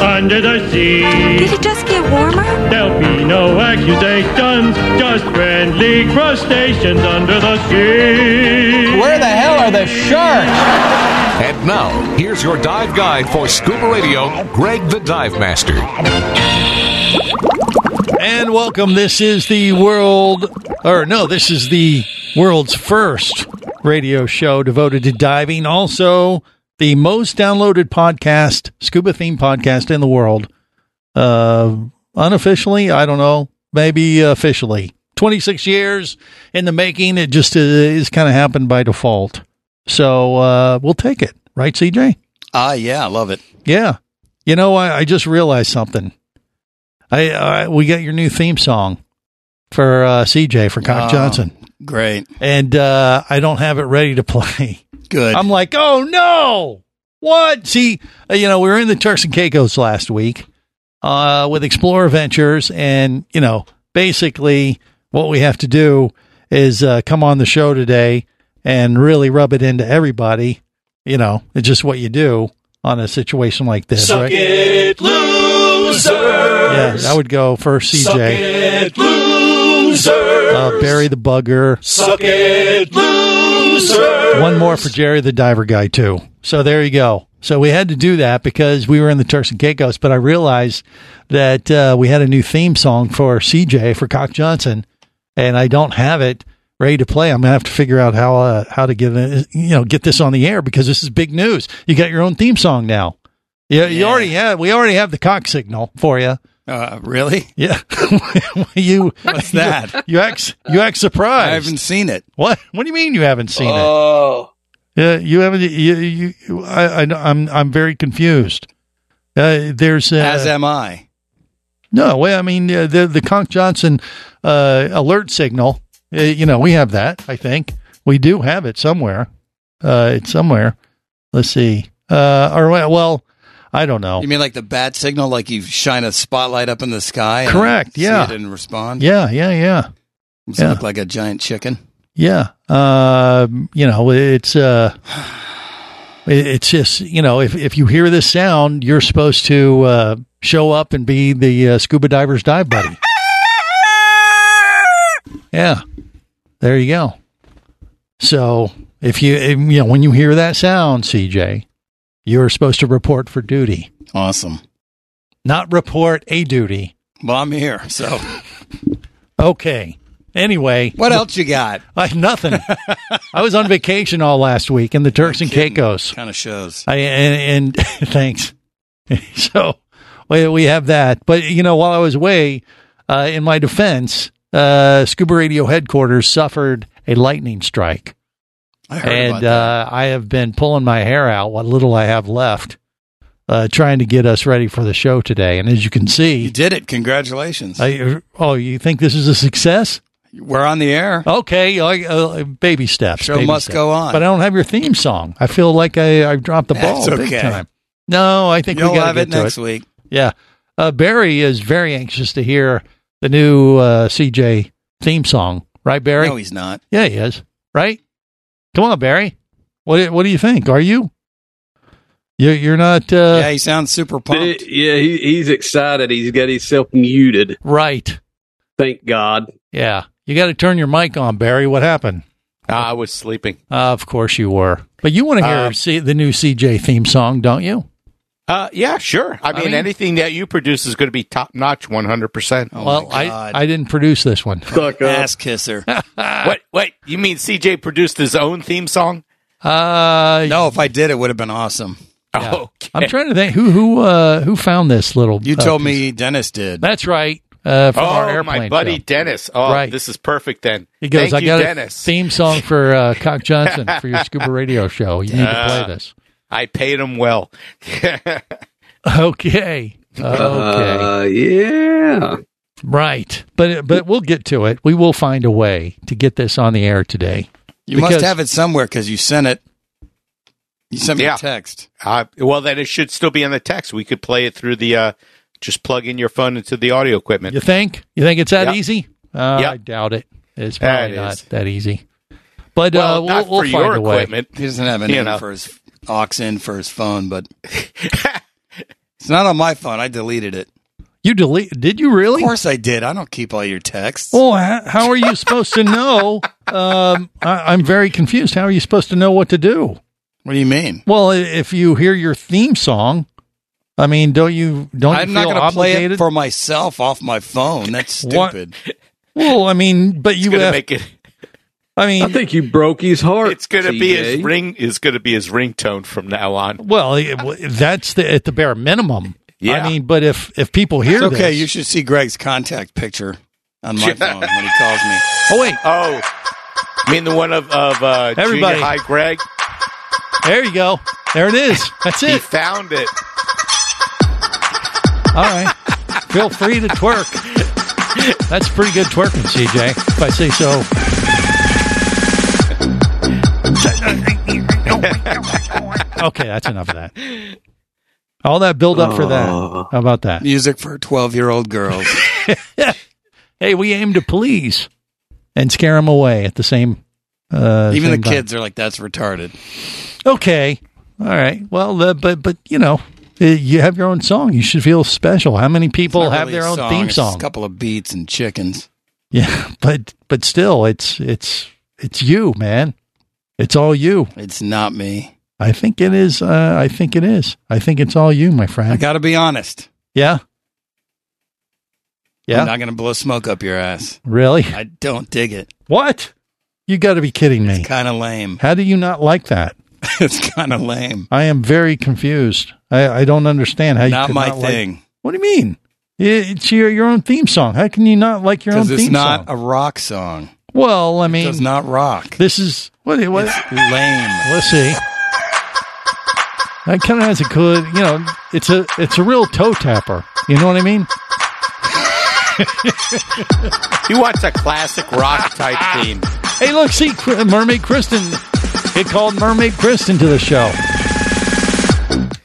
Under the sea. Did it just get warmer? There'll be no accusations, just friendly crustaceans under the sea. Where the hell are the sharks? And now, here's your dive guide for scuba radio, Greg the Dive Master. And welcome. This is the world, or no, this is the world's first radio show devoted to diving. Also, the most downloaded podcast, scuba theme podcast in the world. Uh, unofficially, I don't know, maybe officially. 26 years in the making. It just uh, is kind of happened by default. So uh, we'll take it, right, CJ? Ah, yeah, I love it. Yeah. You know, I, I just realized something. I, I we got your new theme song for uh, CJ for Cock Oh. Johnson, Great. and uh, I don't have it ready to play. Good. I'm like, oh no, what? See, uh, you know, we were in the Turks and Caicos last week uh, with Explorer Ventures, and you know, basically, what we have to do is uh, come on the show today and really rub it into everybody. You know, it's just what you do on a situation like this, right? it, losers. Yeah, that would go for CJ. It, losers. Uh, Barry the Bugger. Suck it, losers. One more for Jerry the Diver Guy, too. So there you go. So we had to do that because we were in the Turks and Caicos, but I realized that uh, we had a new theme song for CJ, for Cock Johnson, and I don't have it ready to play. I'm gonna have to figure out how uh, how to get it, you know get this on the air because this is big news. You got your own theme song now. Yeah, you already have. We already have the cock signal for you. Uh, really? Yeah, you. What's that? You act you act surprised. I haven't seen it. What? What do you mean you haven't seen it? Oh. Yeah, you haven't. You, you, you I, I, I'm, I'm very confused. Uh, there's uh, As am I. no way. I mean, uh, the the Cock Johnson uh, alert signal. Uh, you know, we have that. I think we do have it somewhere. Uh, it's somewhere. Let's see. Uh, or well, I don't know. You mean like the bat signal, like you shine a spotlight up in the sky? and Correct, see yeah. it and respond. Yeah, yeah, yeah, Does yeah. look like a giant chicken? yeah. Uh, you know, it's uh, it's just you know, if if you hear this sound, you're supposed to uh, show up and be the uh, scuba diver's dive buddy. Yeah, there you go. So if you you know when you hear that sound, CJ, you're supposed to report for duty, Awesome. not report a duty. Well, I'm here. So, Okay. Anyway, what else you got? I nothing. I was on vacation all last week in the Turks and Caicos. Kind of shows. I and, and thanks. so we we have that, but you know, while I was away, uh, in my defense, uh, Scuba Radio headquarters suffered a lightning strike, and uh, I have been pulling my hair out, what little I have left, uh, trying to get us ready for the show today. And as you can see, You did it. Congratulations. I, oh, you think this is a success? We're on the air. Okay, uh, baby steps. Show baby must steps. go on. But I don't have your theme song. I feel like I, I've dropped the ball That's big okay. time. No, I think You'll we got have to it get to next it. week. Yeah, uh, Barry is very anxious to hear the new uh, CJ theme song. Right, Barry? No, he's not. yeah, he is. Right? Come on, Barry. What What do you think? Are you? You you're not uh, yeah, he sounds super pumped. Yeah, he, he's excited. He's got himself muted. right. Thank God. Yeah, you got to turn your mic on, Barry. What happened? I was sleeping. Uh, of course you were, but you want to hear Uh, C- the new CJ theme song, don't you? Uh, yeah, sure. I mean, mean- anything that you produce is going to be top notch, one hundred percent. Oh well, I I didn't produce this one. Suck. Ass kisser. What? Wait, you mean CJ produced his own theme song? Uh, no, if I did, it would have been awesome. Yeah. Okay. I'm trying to think who who uh, who found this little. You uh, told piece. me Dennis did. That's right. Uh, from our Oh, airplane my buddy show. Dennis. Oh, Right. this is perfect then. He goes, Thank I you, got Dennis. a theme song for uh, Cock Johnson for your Scuba Radio show. You need to play this. I paid him well. Okay. Okay. Uh, yeah. right. But but we'll get to it. We will find a way to get this on the air today. You must have it somewhere because you sent it. You sent me Yeah. a text. Uh, well, then it should still be in the text. We could play it through the. Uh, just plug in your phone into the audio equipment. You think? You think it's that Yep. easy? Uh, Yep. I doubt it. It's probably it not is. that easy. But well, uh, we'll, not we'll for find your a way. equipment. He doesn't have You anything know. for his aux in for his phone, but it's not on my phone. I deleted it. You delete? Did you really? Of course I did. I don't keep all your texts. Well, how, are you supposed to know? Um, I, I'm very confused. How are you supposed to know what to do? What do you mean? Well, if you hear your theme song, I mean, don't you don't I'm not feel going to play it for myself off my phone. That's What? stupid. well, I mean, but you have. make it. I mean, I think you broke his heart. It's gonna be his ring. Is gonna be his ringtone from now on. well, that's the at the bare minimum. Yeah. I mean, but if if people hear It's okay. this, You should see Greg's contact picture on my phone when he calls me. oh wait, Oh, I mean the one of of uh, Everybody. Junior High Greg. there you go. There it is. That's it. He it. found it. All right. Feel free to twerk. That's pretty good twerking, CJ, if I say so. okay, that's enough of that. All that build up for that. How about that? Music for 12 year old girls. Hey, we aim to please and scare them away at the same. Uh, Even the same time. kids are like, that's retarded. Okay, all right. Well, uh, but but you know, uh, you have your own song. You should feel special. How many people have really their own song, theme it's song? A couple of beats and chickens. Yeah, but but still, it's it's it's you, man. It's all you. It's not me. I think it is. Uh, I think it is. I think it's all you, my friend. I got to be honest. yeah. Yeah. I'm not going to blow smoke up your ass. really? I don't dig it. What? You got to be kidding me. It's kind of lame. How do you not like that? it's kind of lame. I am very confused. I, I don't understand how you Not could my not like- thing. what do you mean? It's your your own theme song. How can you not like your own Because theme it's not song? a rock song. Well, I It mean, does not rock. this is what what. It's lame. Let's see. That kind of has a good, you know, it's a it's a real toe tapper. You know what I mean? He wants a classic rock type theme. Hey, look, see, Mermaid Kristen. It called Mermaid Kristen to the show.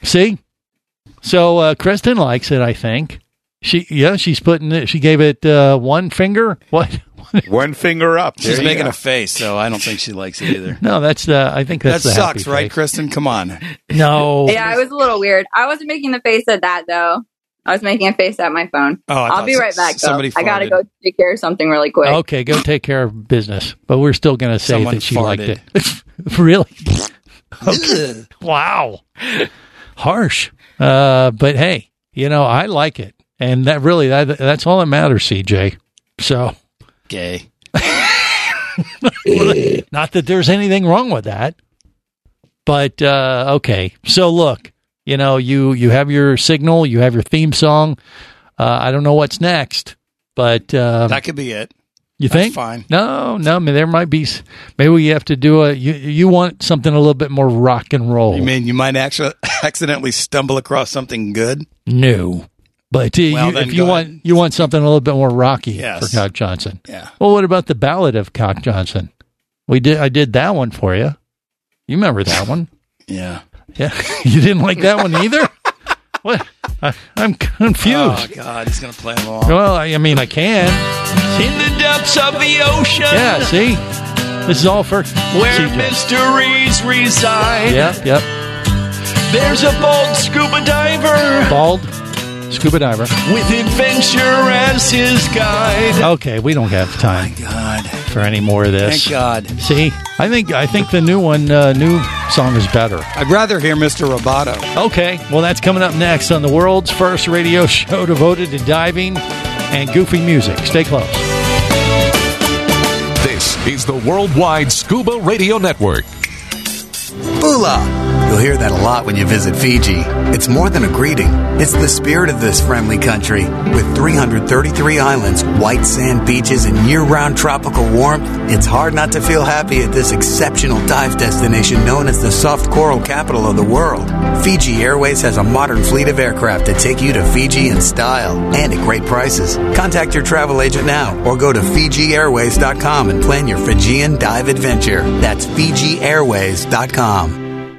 See, so uh, Kristen likes it. I think she, yeah, she's putting it. She gave it uh, one finger. What? One finger up. She's There you making go. a face, so I don't think she likes it either. No, that's uh, I think that that's the happy sucks, right, face. Kristen? Come on. No, Yeah, it was a little weird. I wasn't making the face at that though. I was making a face at my phone. Oh, I I'll be right back. Though. somebody I gotta go take care of something really quick. Okay, go take care of business. But we're still going to say Someone that she farted. liked it. really? Wow. Harsh. Uh, but hey, you know, I like it. And that really, that, that's all that matters, CJ. So, Gay. not that there's anything wrong with that. But, uh, okay. So look, you know, you, you have your signal, you have your theme song. Uh, I don't know what's next, but, uh, That could be it. You That's think? fine. No, no. I mean, there might be. Maybe we have to do a. You you want something a little bit more rock and roll? You mean you might actually accidentally stumble across something good? no, but uh, Well, you, if you want ahead. you want something a little bit more rocky Yes. for Cock Johnson. Yeah. Well, what about the Ballad of Cock Johnson? We did. I did that one for you. You remember that one? Yeah. Yeah. you didn't like that one either. What? I, I'm confused. Oh God, he's gonna play along. well, I, I mean, I can. In the depths of the ocean, Yeah. See, this is all for where CJ. mysteries reside, Yep. Yep. there's a bold scuba diver Bald scuba diver. with adventure as his guide. Okay, we don't have time God, for any more of this. thank God. See, I think I think the new one, uh, new song is better. I'd rather hear Mr. Roboto. Okay, well that's coming up next on the world's first radio show devoted to diving and goofy music. Stay close. This is the Worldwide Scuba Radio Network. Bula! You'll hear that a lot when you visit Fiji. It's more than a greeting, it's the spirit of this friendly country. With 333 islands, white sand beaches, and year round tropical warmth, it's hard not to feel happy at this exceptional dive destination known as the soft coral capital of the world. Fiji Airways has a modern fleet of aircraft to take you to Fiji in style and at great prices. Contact your travel agent now or go to FijiAirways.com and plan your Fijian dive adventure. That's FijiAirways.com.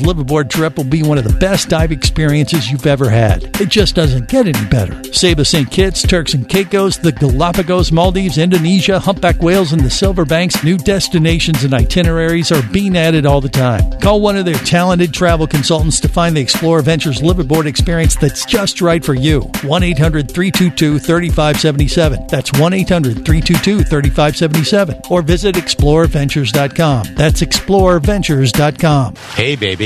liveaboard trip will be one of the best dive experiences you've ever had. It just doesn't get any better. Saba St. Kitts, Turks and Caicos, the Galapagos, Maldives, Indonesia, humpback whales, and the Silver Banks, new destinations and itineraries are being added all the time. Call one of their talented travel consultants to find the Explorer Ventures liveaboard experience that's just right for you. 1 800 322 3577. That's 1 800 322 3577. Or visit explorerventures.com. That's explorerventures.com. Hey, baby,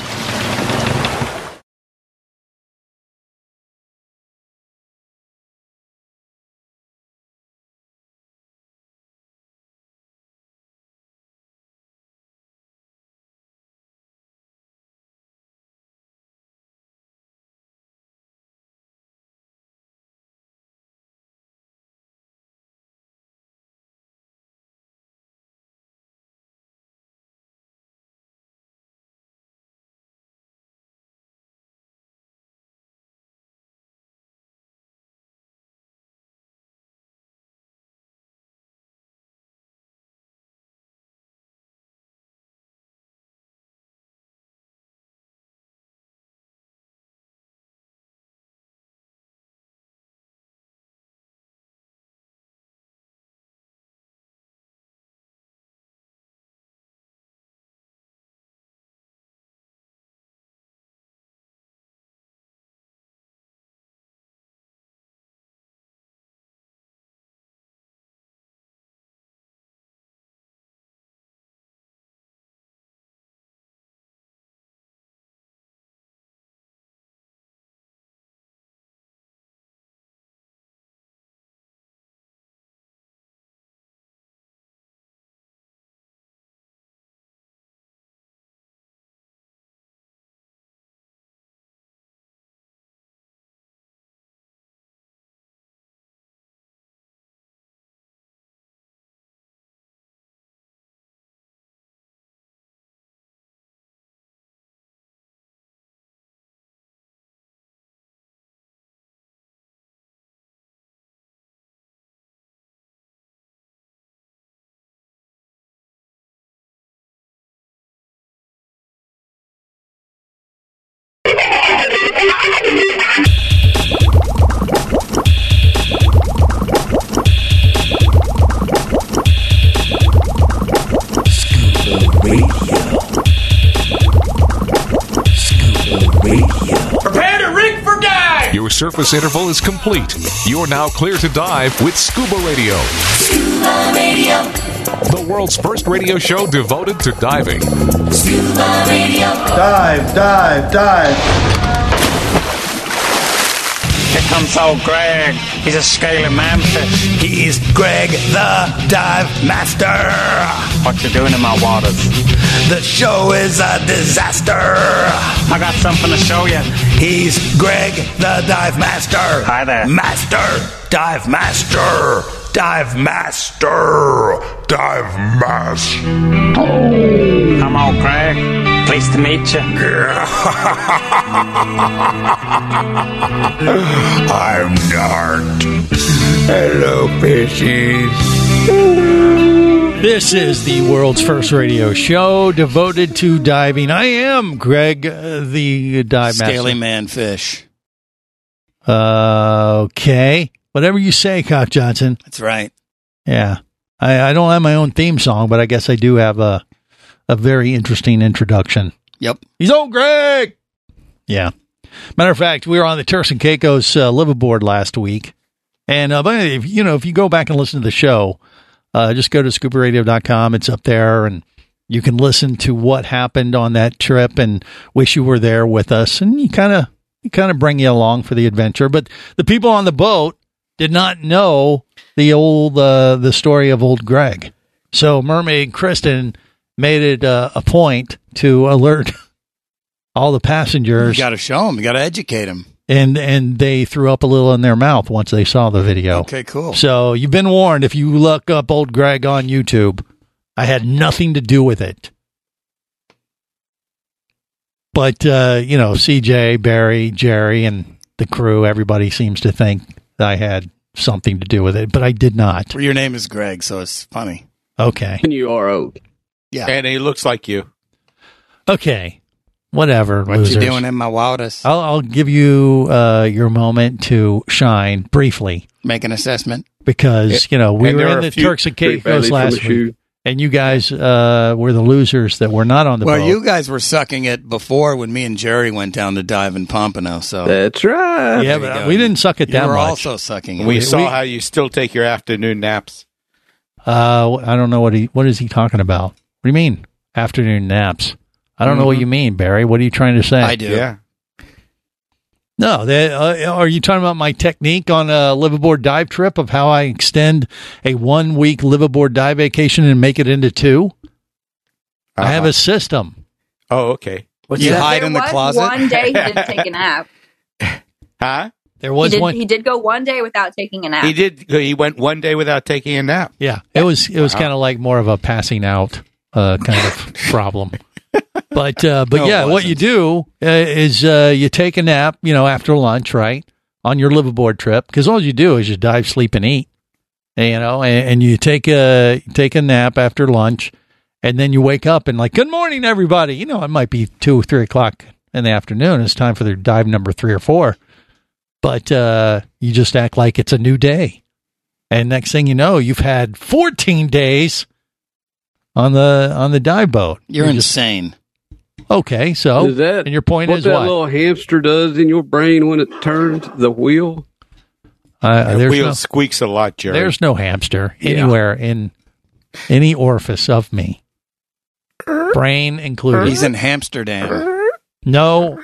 Surface interval is complete. You're now clear to dive with Scuba Radio. Scuba Radio. The world's first radio show devoted to diving. Scuba Radio. Dive, dive, dive. Here comes old Greg. He's a scaly manfish. He's Greg the Dive Master. What you doing in my waters? The show is a disaster. I got something to show you. He's Greg the Dive Master. Hi there. Master. Dive Master. dive master, dive master. Come on, Craig. Pleased to meet you. I'm Nart. Hello, fishies. This is the world's first radio show devoted to diving. I am Greg, uh, the dive Scaly master. man fish. Uh, okay, whatever you say, Cock Johnson. That's right. Yeah, I, I don't have my own theme song, but I guess I do have a a very interesting introduction. Yep. He's old Greg. Yeah. Matter of fact, we were on the Turks and Caicos uh, liveaboard last week, and uh, but if you know if you go back and listen to the show, uh, just go to scuba-radio.com. It's up there, and you can listen to what happened on that trip and wish you were there with us, and you kind of kind of bring you along for the adventure. But the people on the boat did not know the old uh, the story of old Greg, so Mermaid Kristen made it uh, a point to alert all the passengers You got to show them. You got to educate them. And and they threw up a little in their mouth once they saw the video. Okay, cool. So you've been warned. If you look up old Greg on YouTube, I had nothing to do with it. But uh, you know, CJ, Barry, Jerry, and the crew, everybody seems to think that I had something to do with it, but I did not. Well, your name is Greg, so it's funny. Okay. And you are old. Yeah. And he looks like you. Okay. Whatever. What losers. you doing in my wildest? I'll, I'll give you uh, your moment to shine briefly Make an assessment. because you know we And were in the Turks and Caicos last a shoe. week, and you guys uh, were the losers that were not on the well, boat. you guys were sucking it before when me and Jerry went down to dive in Pompano. So That's right. yeah, but we didn't suck it you that were much. also sucking it. We, We- saw we- how you still take your afternoon naps. uh, I don't know what he what is he talking about. What do you mean afternoon naps? I don't know what you mean, Barry. What are you trying to say? I do. Yeah. No, they, uh, are you talking about my technique on a liveaboard dive trip of how I extend a one week liveaboard dive vacation and make it into 2 I have Uh-huh. a system. Oh, okay. You hide in the closet. One day he didn't take a nap. Huh? There He was did, one. he did go one day without taking a nap. He did. He went one day without taking a nap. Yeah, it was it was Wow. kind of like more of a passing out uh, kind of problem. But uh, but No, yeah, what you do uh, is uh, you take a nap, you know, after lunch, right, on your liveaboard trip, because all you do is you dive, sleep, and eat, and, you know, and, and you take a take a nap after lunch, and then you wake up and like, good morning, everybody. You know, it might be two or three o'clock in the afternoon. It's time for their dive number three or four, but uh, you just act like it's a new day. And next thing you know, you've had 14 days on the on the dive boat. You're just insane. okay. So, Is that and your point what is that what? little hamster does in your brain when it turns the wheel? Uh, The wheel no, squeaks a lot, Jerry. there's no hamster Yeah. anywhere in any orifice of me, brain included. He's in Amsterdam. No.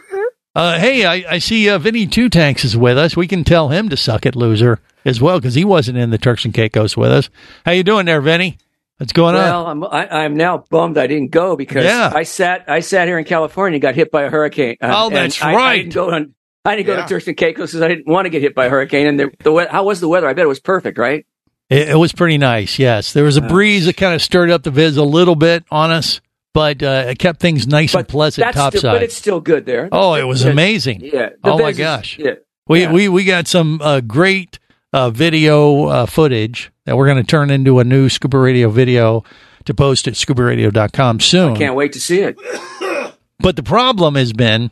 Uh, hey, I, I see uh, Vinny Two Tanks is with us. We can tell him to suck it, loser, as well, because he wasn't in the Turks and Caicos with us. How you doing there, Vinny? What's going on? Well, I'm I, I'm now bummed I didn't go because Yeah. I sat I sat here in California and got hit by a hurricane. Uh, Oh, and that's I, I right. didn't go on. I didn't go Yeah. to Turks and Caicos because I didn't want to get hit by a hurricane. And the, the we- how was the weather? I bet it was perfect, right? It, it was pretty nice. Yes, there was a breeze that kind of stirred up the viz a little bit on us, but uh, it kept things nice and pleasant That's still, topside. but it's still good there. oh, it was amazing. Yeah. the Oh my Viz is- gosh. yeah. We Yeah. we we got some uh, great uh, video uh, footage that we're going to turn into a new Scuba Radio video to post at scubaradio.com soon. I can't wait to see it. But the problem has been,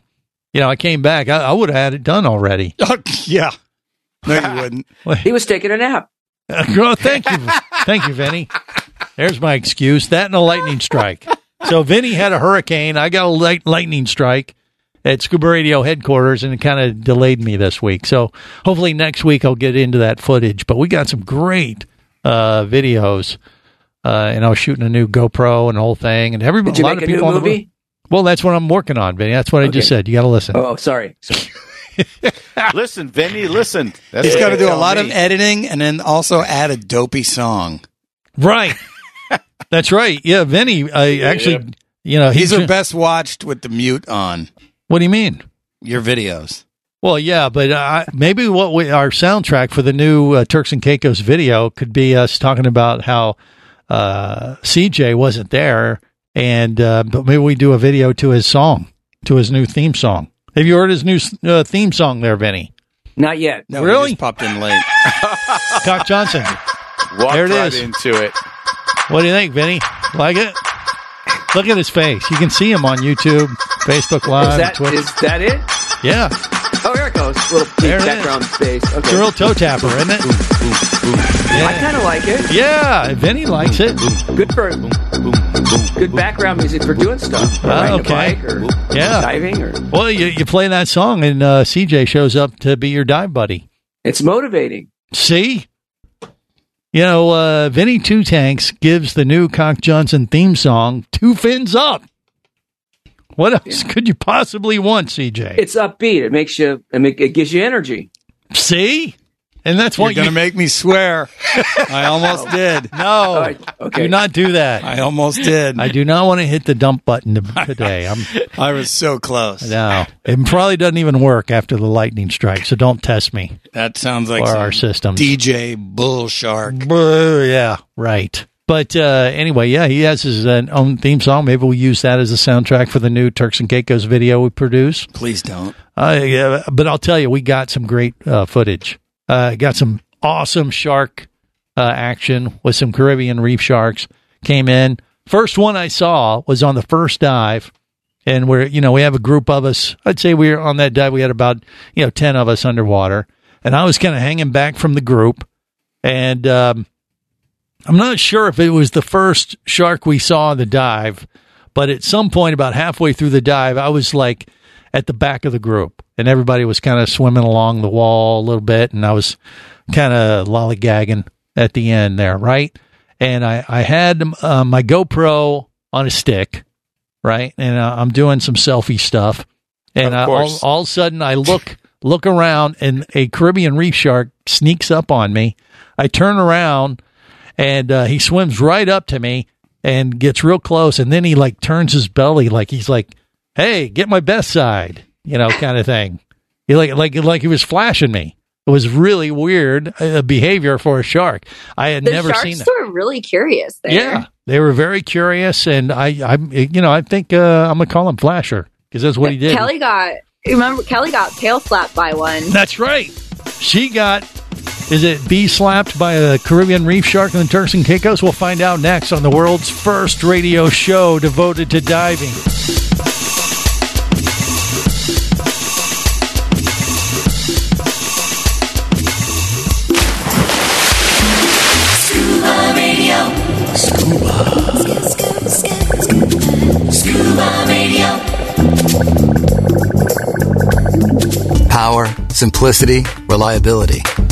you know, I came back. I, I would have had it done already. yeah. No, you wouldn't. He was taking a nap. oh, thank you, thank you, Vinny. There's my excuse. That and a lightning strike. So Vinny had a hurricane. I got a light, lightning strike at Scuba Radio headquarters, and it kind of delayed me this week. So hopefully next week I'll get into that footage. But we got some great uh, videos, uh, and I was shooting a new GoPro and the whole thing, and everybody. Did you a lot make of a new people on the movie? Well, that's what I'm working on, Vinny. That's what I just said. You got to listen. Oh, sorry. sorry. listen, Vinny, listen. That's He's what got to do a tell lot of editing and then also add a dopey song. Right. That's right. Yeah, Vinny. I actually, you know, These he's our best watched with the mute on. What do you mean? Your videos. Well, yeah, but uh, maybe what we, our soundtrack for the new uh, Turks and Caicos video could be us talking about how uh, CJ wasn't there, and uh, but maybe we do a video to his song, to his new theme song. Have you heard his new uh, theme song there, Vinny? Not yet. No, he Really? just popped in late. Cock Johnson. Walked There it right is. into it. What do you think, Vinny? Like it? Look at his face. You can see him on YouTube, Facebook Live, Is that Twitter. is that it? yeah, Oh, there it goes. Little There it is. background space. Okay. it's a real toe tapper, isn't it? I Yeah, kind of like it. yeah. Vinny likes it. Good for good background music for doing stuff. Riding okay. a or Yeah. diving or Well, you, you play that song, and uh, CJ shows up to be your dive buddy. it's motivating. See? You know, uh, Vinny Two Tanks gives the new Cock Johnson theme song two fins up. What else could you possibly want, CJ? It's upbeat. It makes you. It, make, it gives you energy. See? And that's what You're going to you make me swear. I almost did. No, right, okay. do not do that. I almost did. I do not want to hit the dump button today. I'm I was so close. no. It probably doesn't even work after the lightning strike, so don't test me That sounds like some our system. DJ bull shark. Boo, yeah, right. But uh, anyway, yeah, he has his uh, own theme song. Maybe we'll use that as a soundtrack for the new Turks and Caicos video we produce. Please don't. Uh, yeah, but I'll tell you, we got some great uh, footage. Uh, got some awesome shark uh, action with some Caribbean reef sharks. Came in. First one I saw was on the first dive, and we're you know we have a group of us. I'd say we were on that dive. We had about you know ten of us underwater, and I was kind of hanging back from the group, and um, I'm not sure if it was the first shark we saw on the dive, but at some point about halfway through the dive, I was like at the back of the group, and everybody was kind of swimming along the wall a little bit, and I was kind of lollygagging at the end there, right? And I I had uh, my GoPro on a stick, right, and uh, I'm doing some selfie stuff, and I, all, all of a sudden I look look around, and a Caribbean reef shark sneaks up on me. I turn around, and uh, he swims right up to me and gets real close, and then he like turns his belly like he's like, "Hey, get my best side," you know, kind of thing. He like like like he was flashing me. It was really weird uh, behavior for a shark. I had The never seen that. were really curious there. Yeah, they were very curious, and I, I, you know, I think uh, I'm gonna call him Flasher because that's what he did. Kelly got remember Kelly got tail slapped by one. That's right. She got. Is it be slapped by a Caribbean reef shark in the Turks and Caicos? We'll find out next on the world's first radio show devoted to diving. Scuba Radio. Scuba. Scuba Radio. Power, simplicity, reliability.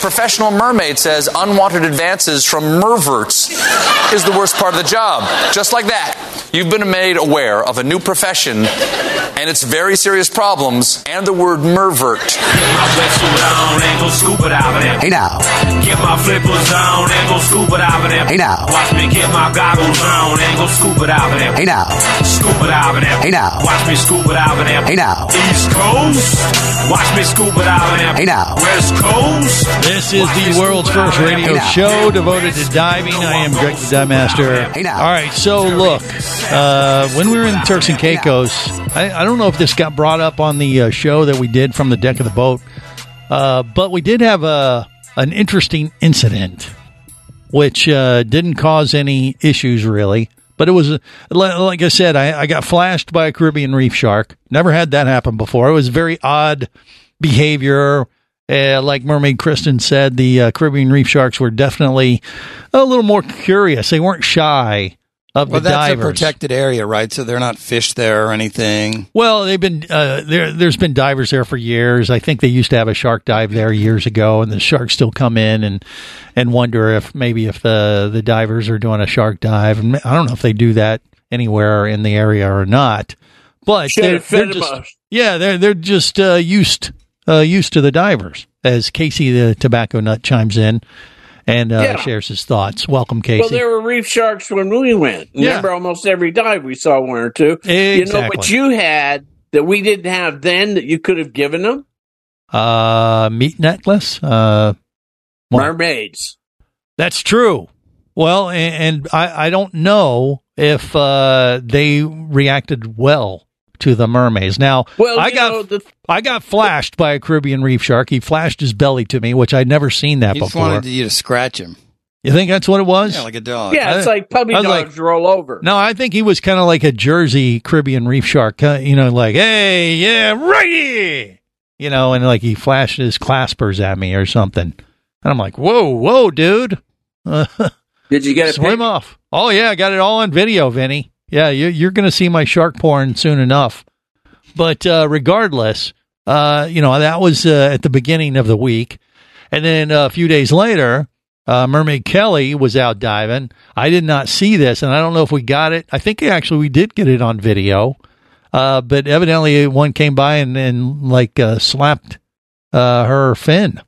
A professional mermaid says unwanted advances from merverts is the worst part of the job. Just like that, you've been made aware of a new profession and its very serious problems and the word mervert. Hey now. Get my flippers on and go scuba diving. Hey now. Watch me get my goggles on and go scuba diving. Hey now. Scuba diving. Hey now. Watch me scuba diving. Hey now. East Coast. Watch me scuba diving. Hey now. West Coast. This is the world's first radio show devoted to diving. I am Greg the Dive Master. All right, so look, uh, when we were in Turks and Caicos, I, I don't know if this got brought up on the uh, show that we did from the deck of the boat, uh, but we did have a an interesting incident, which uh, didn't cause any issues really. But it was, like I said, I, I got flashed by a Caribbean reef shark. Never had that happen before. It was very odd behavior. Uh, like Mermaid Kristen said, the uh, Caribbean reef sharks were definitely a little more curious. They weren't shy of Well, the that's divers. a protected area, right? So they're not fished there or anything. Well, they've been uh, there. There's been divers there for years. I think they used to have a shark dive there years ago, and the sharks still come in and and wonder if maybe if the the divers are doing a shark dive. And I don't know if they do that anywhere in the area or not. But they're, they're 'em just yeah, they're they're just uh, used uh, used to the divers. As Casey the tobacco nut chimes in and uh, Yeah. shares his thoughts. Welcome, Casey. Well, there were reef sharks when we went. Yeah. Remember, almost every dive we saw one or two. You know what you had that we didn't have then that you could have given them? uh, meat necklace. Uh? Mermaids. That's true. Well, and, and I, I don't know if uh, they reacted well to the mermaids. Now, Well, I got know, the- I got flashed by a Caribbean reef shark. He flashed his belly to me, which I'd never seen that He just before. wanted you to scratch him. you think that's what it was? Yeah, like a dog. Yeah, it's I- like puppy dogs like- roll over. No, I think he was kind of like a Jersey Caribbean reef shark. uh, You know, like, hey, yeah, righty. You know, and like he flashed his claspers at me or something. And I'm like, whoa, whoa, dude. Uh, Did you get a swim pic? off? Oh yeah, I got it all on video, Vinny. Yeah, you, you're going to see my shark porn soon enough. But uh, regardless, uh, you know that was uh, at the beginning of the week, and then uh, a few days later, uh, Mermaid Kelly was out diving. I did not see this, and I don't know if we got it. I think actually we did get it on video, uh, but evidently one came by and, and like slapped her fin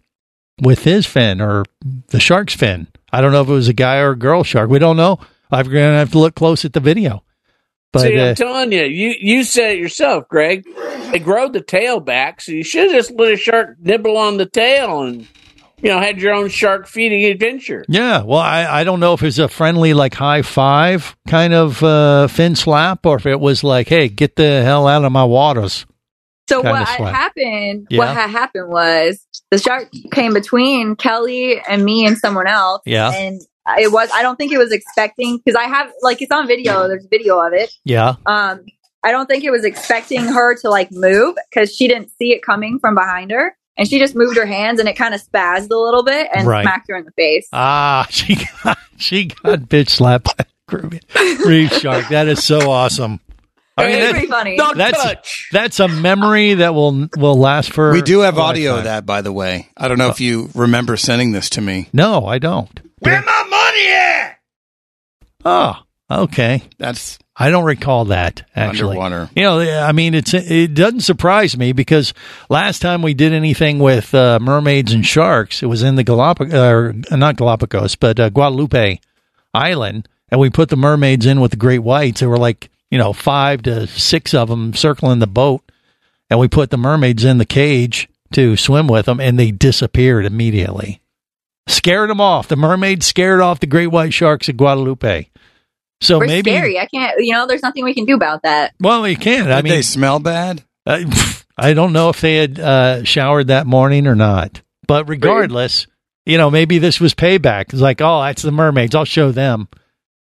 with his fin or the shark's fin. I don't know if it was a guy or a girl shark. We don't know. I'm going to have to look close at the video. But See, uh, I'm telling you, you you said it yourself, Greg. They grow the tail back, so you should have just let a shark nibble on the tail and you know had your own shark feeding adventure. Yeah, well, I, I don't know if it's a friendly like high five kind of uh, fin slap, or if it was like, "Hey, get the hell out of my waters." So what had happened? Yeah. What had happened was the shark came between Kelly and me and someone else. Yeah. and it was. I don't think it was expecting because I have like it's on video. There's video of it. Yeah, Um, I don't think it was expecting her to like move because she didn't see it coming from behind her, and she just moved her hands and it kind of spazzed a little bit and Right. smacked her in the face. ah, she got she got bitch slapped by reef shark. That is so awesome. I mean, It's that- pretty funny. That's that's a memory that will will last for. We do have audio of that, by the way. I don't know if you remember sending this to me. No, I don't. Where my money at? Oh, okay. That's I don't recall that actually. Underwater. You know, I mean, it's it doesn't surprise me because last time we did anything with uh, mermaids and sharks, it was in the Galapagos, or not Galapagos, but uh, Guadalupe Island, and we put the mermaids in with the great whites. There were like you know five to six of them circling the boat, and we put the mermaids in the cage to swim with them, and they disappeared immediately. Scared them off. The mermaids scared off the great white sharks at Guadalupe. So We're maybe scary. I can't. You know, there's nothing we can do about that. well, you can. I Did mean, they smell bad? uh, I don't know if they had uh, showered that morning or not. But regardless, you know, maybe this was payback. It's like, oh, that's the mermaids. I'll show them.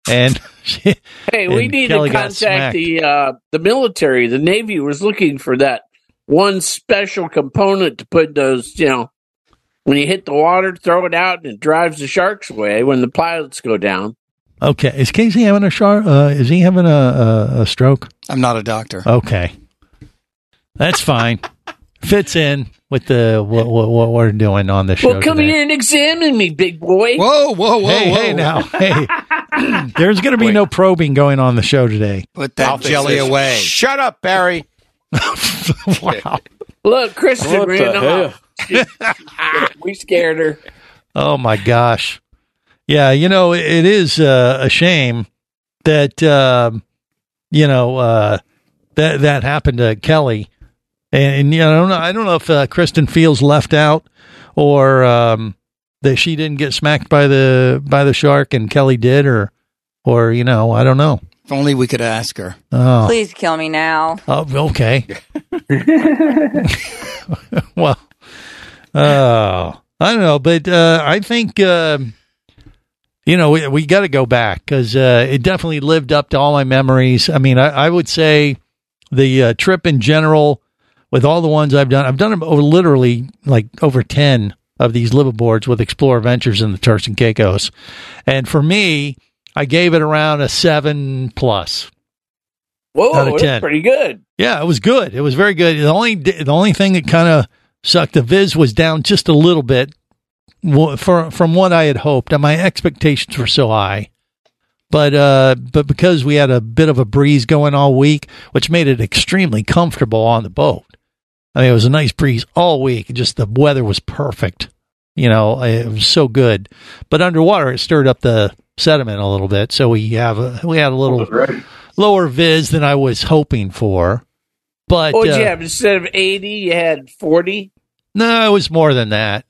And Hey, we need Kelly to contact the uh, the military. The Navy was looking for that one special component to put those, you know, when you hit the water, throw it out, and it drives the sharks away when the pilots go down. Okay, is Casey having a shark? Uh, is he having a, a, a stroke? I'm not a doctor. Okay, that's fine. Fits in with the what, what, what we're doing on the show. Well, come today. here and examine me, big boy. Whoa, whoa, whoa, hey, whoa. hey, now, hey. There's going to be no probing going on the show today. Put that jelly away. Shut up, Barry. wow. Look, Kristen What the ran hell? off. we scared her. Oh my gosh. Yeah, you know, it is uh, a shame that um, you know uh, that that happened to Kelly, and, and you know, I don't know. I don't know if uh, Kristen feels left out or um, that she didn't get smacked by the by the shark and Kelly did, or or you know, I don't know. If only we could ask her. Oh, Please kill me now. oh okay. well, oh, I don't know, but uh, I think um you know we, we got to go back because uh, it definitely lived up to all my memories. I mean, I, I would say the uh, trip in general, with all the ones I've done, I've done over literally like over ten of these liveaboards with Explorer Ventures in the Turks and Caicos, and for me, I gave it around a seven plus. Whoa, that's pretty good. Yeah, it was good. It was very good. The only the only thing that kind of sucked the Viz was down just a little bit for, from what I had hoped, and my expectations were so high. But uh, but because we had a bit of a breeze going all week, which made it extremely comfortable on the boat. I mean, it was a nice breeze all week. Just the weather was perfect. You know, it was so good. But underwater, it stirred up the sediment a little bit, so we have a, we had a little lower viz than I was hoping for. But What would uh, you have? Instead of 80, you had 40? no, it was more than that.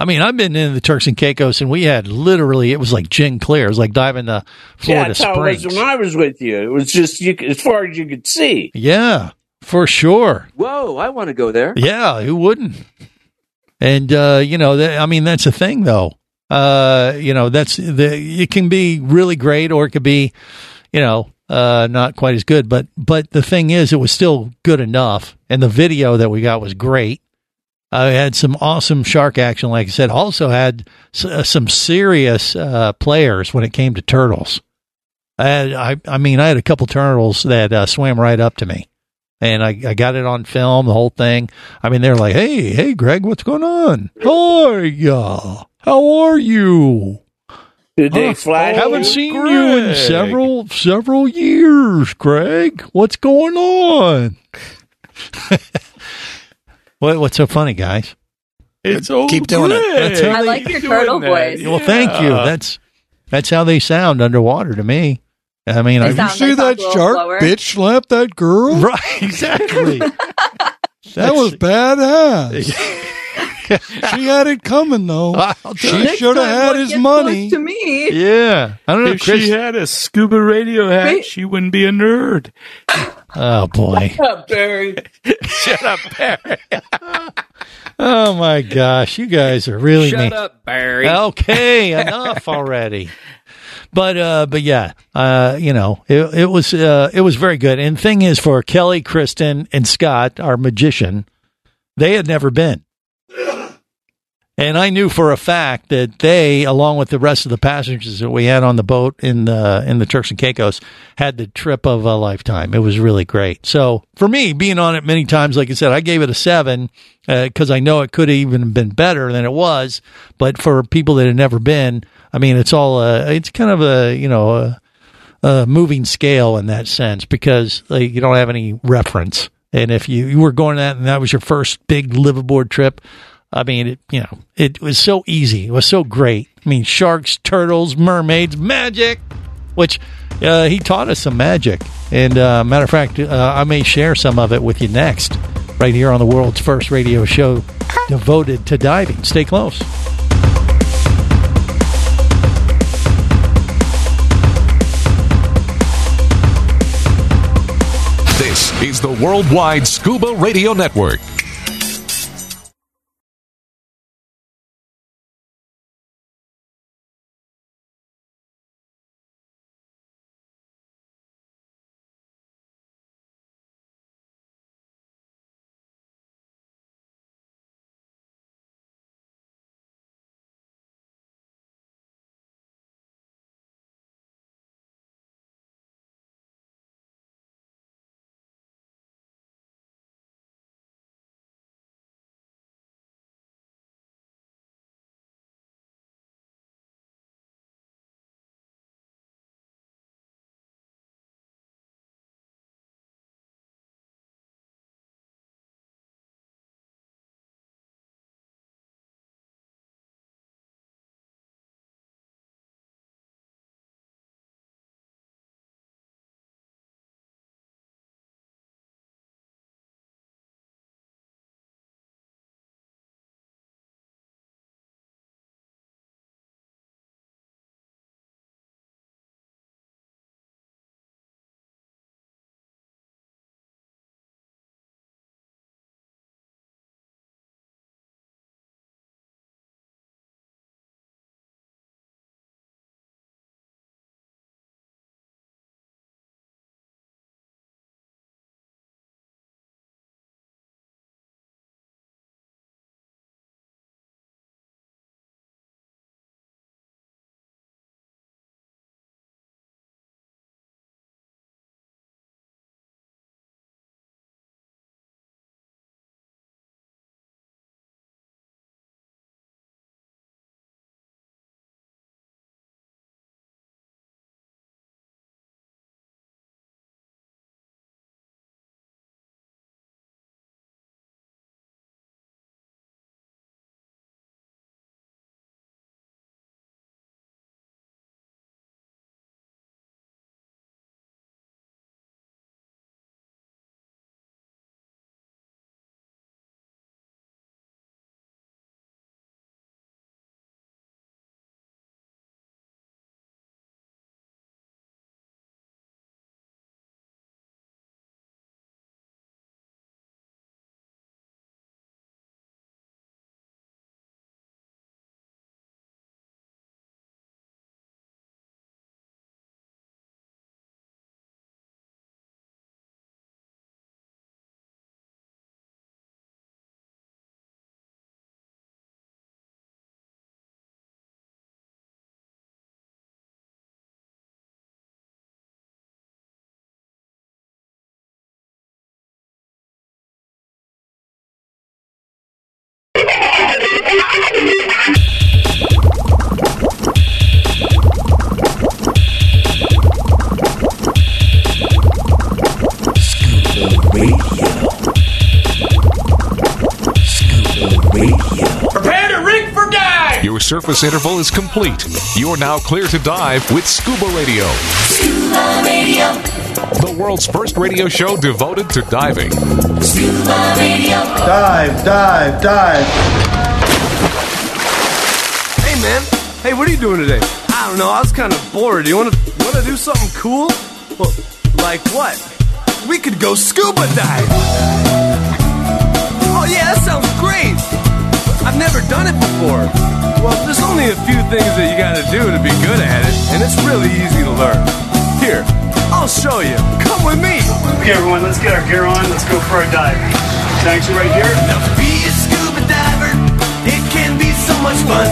I mean, I've been in the Turks and Caicos, and we had literally it was like gin clear. It was like diving the yeah, Florida that's how it was when I was with you. It was just you, as far as you could see. Yeah, for sure. Whoa, I want to go there. Yeah, who wouldn't? And uh, you know, that, I mean, that's a thing, though. Uh, you know, that's the it can be really great, or it could be, you know, uh, not quite as good. But but the thing is, it was still good enough, and the video that we got was great. I had some awesome shark action, like I said. Also had s- uh, some serious uh, players when it came to turtles. I, had, I I mean, I had a couple turtles that uh, swam right up to me and I, I got it on film, the whole thing. I mean, they're like, "Hey, hey, Greg, what's going on? Ya. How are you? Did they Huh, flash? Haven't you? seen you in several several years, Craig. What's going on? what What's so funny, guys? It's old Keep doing it. That's how I they- like your turtle voice. Well, thank you. That's that's how they sound underwater to me. I mean, I, sound- they talk a little slower. bitch slap that girl? right? Exactly. That was badass. she had it coming though. She should have had his money. to me. yeah, I don't know. If Chris, she had a scuba radio hat, Wait. she wouldn't be a nerd. oh boy. Shut up, Barry. Shut up, Barry. Oh my gosh, you guys are really Shut mean. up, Barry. Okay, enough already. But uh, but yeah, uh, you know, it, it was uh, it was very good. And thing is, for Kelly, Kristen, and Scott, our magician, they had never been. And I knew for a fact that they, along with the rest of the passengers that we had on the boat in the in the Turks and Caicos, had the trip of a lifetime. It was really great. So for me, being on it many times, like I said, I gave it a seven because I know it could have even been better than it was. But for people that had never been, I mean, it's all uh, it's kind of a you know a, a moving scale in that sense because like, you don't have any reference. And if you, you were going that and that was your first big liveaboard trip, I mean, it, you know, it was so easy. It was so great. I mean, sharks, turtles, mermaids, magic, which uh, he taught us some magic. And uh, matter of fact, uh, I may share some of it with you next, right here on the world's first radio show devoted to diving. Stay close. This is the Worldwide Scuba Radio Network. Surface interval is complete. You're now clear to dive with Scuba Radio. Scuba Radio. The world's first radio show devoted to diving. Scuba Radio. Dive, dive, dive. Hey man, hey, what are you doing today? I don't know. I was kind of bored. Do you want to want to do something cool? Well, like what? We could go scuba dive. Oh yeah, that sounds great. I've never done it before. Well, there's only a few things that you got to do to be good at it, and it's really easy to learn. Here, I'll show you. Come with me. Okay, everyone, let's get our gear on. Let's go for a dive. Tanks are right here. Now be a scuba diver. It can be so much fun.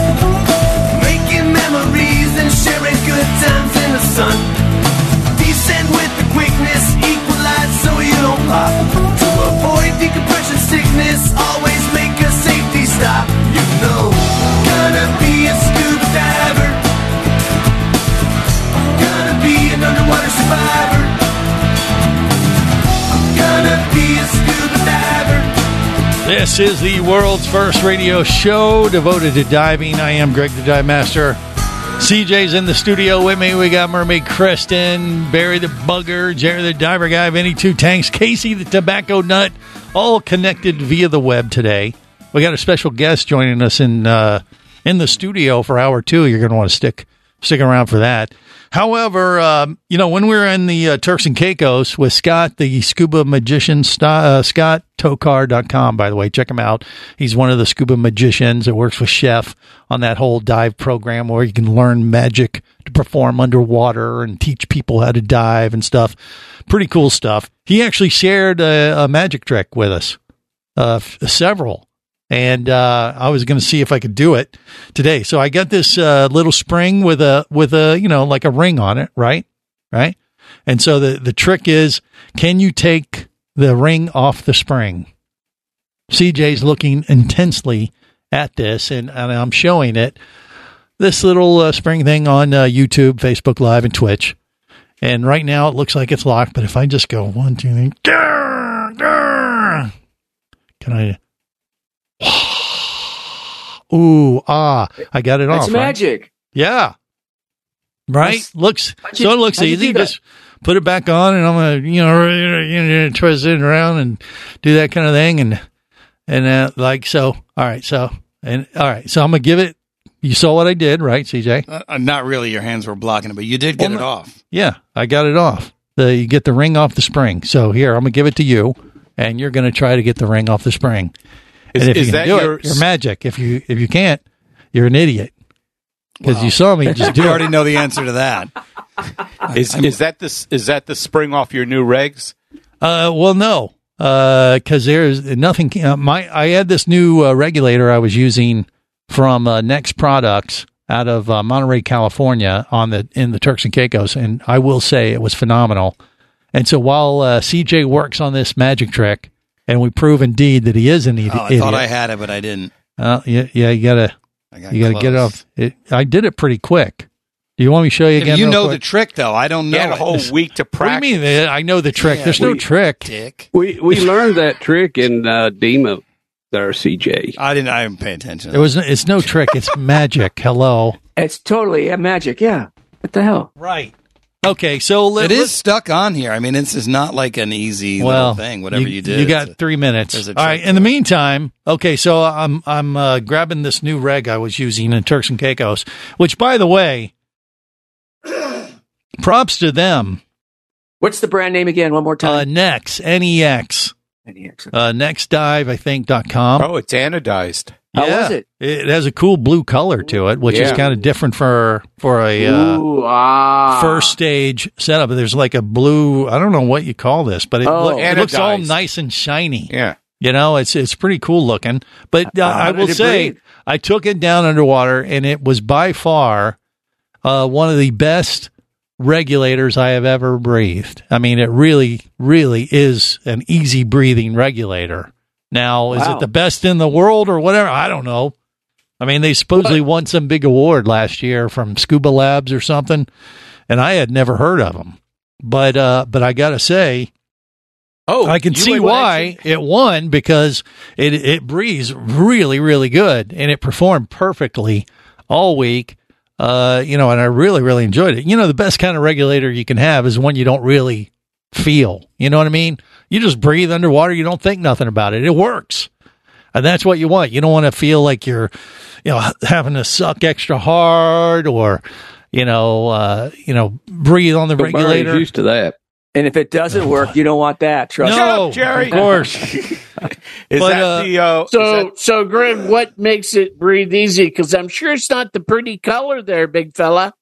Making memories and sharing good times in the sun. Descend with the quickness, equalize so you don't pop. To avoid decompression sickness, always make a safety stop. You know, gonna be a scuba diver. Gonna be an underwater survivor. Gonna be a scuba diver. This is the world's first radio show devoted to diving. I am Greg the Dive Master. CJ's in the studio with me. We got Mermaid Kristen, Barry the Bugger, Jerry the Diver Guy, Vinny Two Tanks, Casey the Tobacco Nut, all connected via the web today. We got a special guest joining us in uh, in the studio for hour two. You're going to want to stick stick around for that. However, um, you know, when we were in the uh, Turks and Caicos with Scott, the scuba magician, uh, ScottTokar.com, by the way, check him out. He's one of the scuba magicians that works with Chef on that whole dive program where you can learn magic to perform underwater and teach people how to dive and stuff. Pretty cool stuff. He actually shared a, a magic trick with us, uh, f- several and uh, I was going to see if I could do it today. So I got this uh, little spring with a with a you know like a ring on it, right? Right. And so the the trick is, can you take the ring off the spring? CJ's looking intensely at this, and, and I'm showing it this little uh, spring thing on uh, YouTube, Facebook Live, and Twitch. And right now it looks like it's locked, but if I just go one, two, three, grr, can I? Ooh, ah, I got it That's off. right? magic. Yeah. Right? That's- looks you- so it looks easy. Just put it back on and I'm gonna you know, you know twist it around and do that kind of thing and and uh, like so. All right, so and all right, so I'm gonna give it. You saw what I did, right, CJ? Uh, uh, not really. Your hands were blocking it, but you did get Well, it off. Yeah, I got it off. The you get the ring off the spring. So here, I'm gonna give it to you, and you're gonna try to get the ring off the spring. Is- and if is you can that do your it, you're magic. If you if you can't, you're an idiot. Because you saw me just do You it. already know the answer to that. Is is that the is that the spring off your new regs? Uh, well, no, because there's nothing. Uh, my I had this new uh, regulator I was using from uh, Nex Products out of uh, Monterey, California, on the in the Turks and Caicos, and I will say it was phenomenal. And so while uh, CJ works on this magic trick, and we prove indeed that he is an idi- Oh, I idiot. thought I had it, but I didn't. Uh, yeah, yeah, you gotta, got you gotta get it off. It, I did it pretty quick. Do you want me to show you If again? you real know quick? the trick, though. I don't know. You had a it. whole week to What do practice. you mean? I know the trick. Yeah, There's no trick. Dick. We we learned that trick in uh, demo there, CJ. I didn't. I didn't pay attention. It was. It's no trick. It's magic. Hello. It's totally yeah, magic. Yeah. What the hell? Right. Okay. So let, It is let's- stuck on here. I mean, this is not like an easy well little thing. Whatever you, did, You it's got a- three minutes. All right. In the meantime, okay. So I'm I'm uh, grabbing this new reg I was using in Turks and Caicos, which, by the way, props to them. What's the brand name again? One more Uh, time. Nex N E X NEX. uh, Nex Dive I think dot com. Oh, it's anodized. How yeah. was it? It has a cool blue color to it, which is kind of different for for a uh, ah. first stage setup. There's like a blue. I don't know what you call this, but it, Oh. look, it looks all nice and shiny. Yeah. You know, it's it's pretty cool looking. But uh, Uh, I will say, breathe? I took it down underwater, and it was by far uh, one of the best regulators I have ever breathed. I mean, it really, really is an easy breathing regulator. Now, is it the best in the world or whatever? I don't know. I mean, they supposedly won some big award last year from Scuba Labs or something, and I had never heard of them. But uh, but I got to say, Oh, I can see why it won because it it breathes really really good and it performed perfectly all week. Uh, you know, and I really really enjoyed it. You know, the best kind of regulator you can have is one you don't really feel. You know what I mean? You just breathe underwater. You don't think nothing about it. It works. And that's what you want. You don't want to feel like you're, you know, having to suck extra hard or, you know, uh, you know, breathe on the But regulator. used to that. And if it doesn't work, you don't want that. Trust No, me. Jerry. of course. Is But, that uh, the uh, So, so Greg, what makes it breathe easy? Because I'm sure it's not the pretty color there, big fella.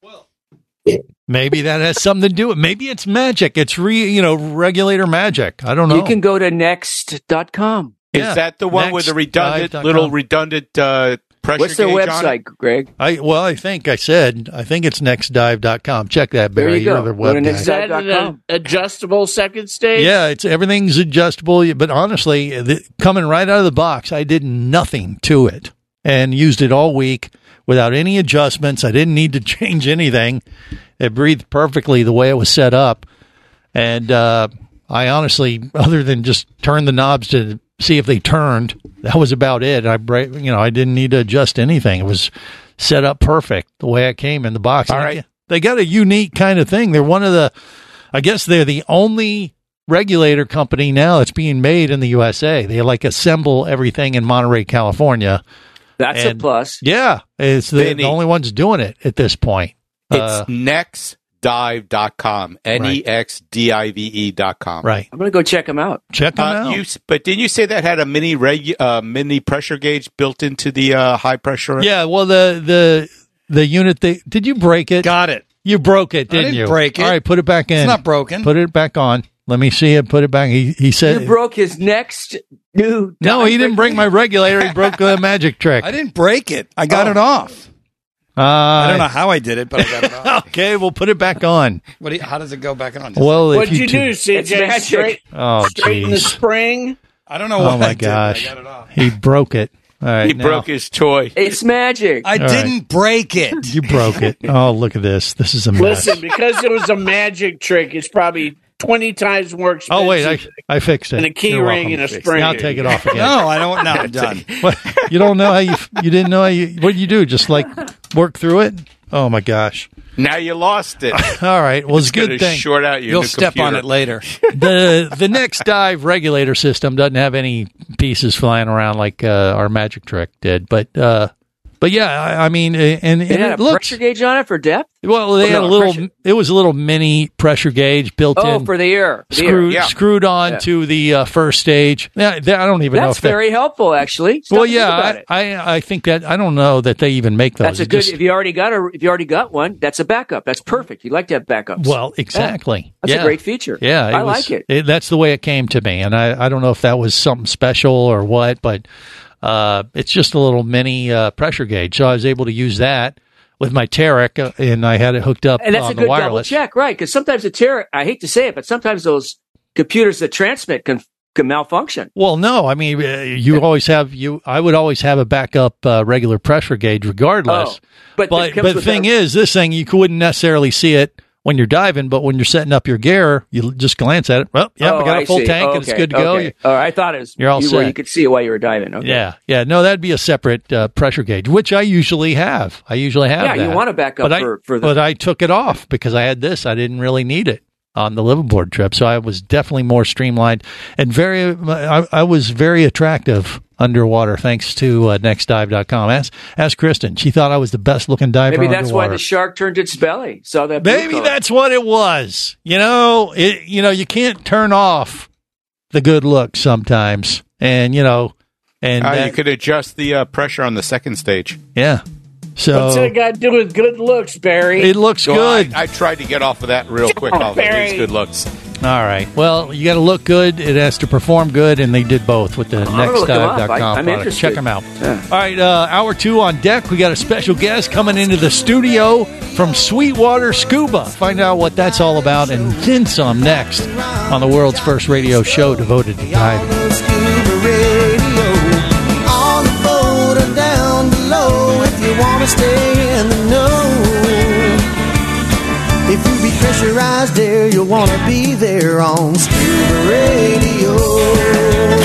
Maybe that has something to do with. Maybe it's magic. It's re, you know, regulator magic. I don't know. You can go to next.com. is that the one with the redundant Nexdive.com. little redundant uh, pressure What's their gauge on website. Greg? I well, I think I said. I think it's nexdive.com. Check that, There Barry. you go. are the Go to web guy. Is that an adjustable second stage? Yeah, it's everything's adjustable. But honestly, the, coming right out of the box, I did nothing to it and used it all week without any adjustments. I didn't need to change anything. It breathed perfectly the way it was set up, and uh, I honestly, other than just turn the knobs to see if they turned, that was about it. I, you know, I didn't need to adjust anything. It was set up perfect the way it came in the box. All right. they got a unique kind of thing. They're one of the, I guess they're the only regulator company now that's being made in the USA. They like assemble everything in Monterey, California. That's And- a plus. Yeah, it's the, Vinny. the only ones doing it at this point. It's Uh, nexdive.com. N E X D I V E dot com. right. I'm going to go check them out. Check them Uh, out. you, but didn't you say that had a mini reg, uh, mini pressure gauge built into the uh, high pressure? yeah, well the the the unit they did you break it? Got it. You broke it, didn't, didn't you? break it. All right, put it back in. It's not broken. Put it back on. Let me see it. Put it back. He he said You broke his next new. no. He didn't break my regulator. He broke the magic trick. I didn't break it. I got Oh. it off. Uh, I don't know how I did it, but I got it off. Okay, we'll put it back on. What do you, how does it go back on? Just- Well, What'd you, tu- do, It's CJ? magic. Straight, Oh, straighten the spring? I don't know Oh what I my did, gosh, I got it off. he broke it. All right, He now- broke his toy. It's magic. I All didn't break it. You broke it. Oh, look at this. This is a mess. Listen, because it was a magic trick, it's probably 20 times more expensive oh wait, I I fixed it. than a key You're ring welcome. and a spring. Now take it off again. No, I don't. Now I'm done. What? You don't know how you you didn't know how you what did you do? Just like work through it? Oh my gosh. Now you lost it. All right. Well, it's, a good thing. Short out your You'll new step on it later. the the next dive regulator system doesn't have any pieces flying around like uh, our magic trick did, but uh, but yeah, I, I mean, and, and It had it a looks pressure gauge on it for depth. well. They Oh, had no, a little. pressure- It was a little mini pressure gauge built Oh, in. for the air, The. Screwed, Yeah. screwed on Yeah. to the uh, first stage. Yeah, they- I don't even know That's very helpful, actually. Well, yeah, I, it. I I think that I don't know that they even make those. That's a It good. just- if you already got a, if you already got one, that's a backup. That's perfect. You like to have backups. well, exactly. That's yeah. a great feature. Yeah, I was- like it. That's the way it came to me, and I I don't know if that was something special or what, but uh, it's just a little mini uh, pressure gauge, so I was able to use that with my Teric, uh, and I had it hooked up and that's on a the good double wireless. check, right? Because sometimes the Teric, I hate to say it, but sometimes those computers that transmit can can malfunction. Well, no, I mean uh, you always have you. I would always have a backup uh, regular pressure gauge, regardless. Oh, but but but the thing is, this thing you wouldn't necessarily see it when you're diving, but when you're setting up your gear, you just glance at it. Well, yeah, oh, I got a full tank and it's good to go. okay. You- Oh, I thought it was You're all you, set. you could see it while you were diving. Okay. Yeah, yeah. No, that'd be a separate uh, pressure gauge, which I usually have. I usually have. Yeah, you that. want a backup but for- I, for the- But I took it off because I had this. I didn't really need it on the liveaboard trip, so I was definitely more streamlined and very. I, I was very attractive underwater thanks to uh, nexdive.com. Ask ask Kristen. She thought I was the best looking diver. Maybe that's why the shark turned its belly. Saw that. Maybe color. that's what it was. You know, it, you know, you can't turn off the good look sometimes, and you know, and Uh, that- you could adjust the uh, pressure on the second stage. yeah. So What's that got to do with good looks, Barry? it looks So good. I, I tried to get off of that real quick. on, Off of these good looks. All right. Well, you got to look good. It has to perform good, and they did both with the I'm gonna look 'em. I- nexdive.com I'm product. interested. Check them out. Yeah. All right. Uh, hour two on deck. We got a special guest coming into the studio from Sweetwater Scuba. Find out what that's all about, and then some next on the world's first radio show devoted to diving. wanna stay in the know. If you be pressurized there, you'll wanna be there on Scuba Radio.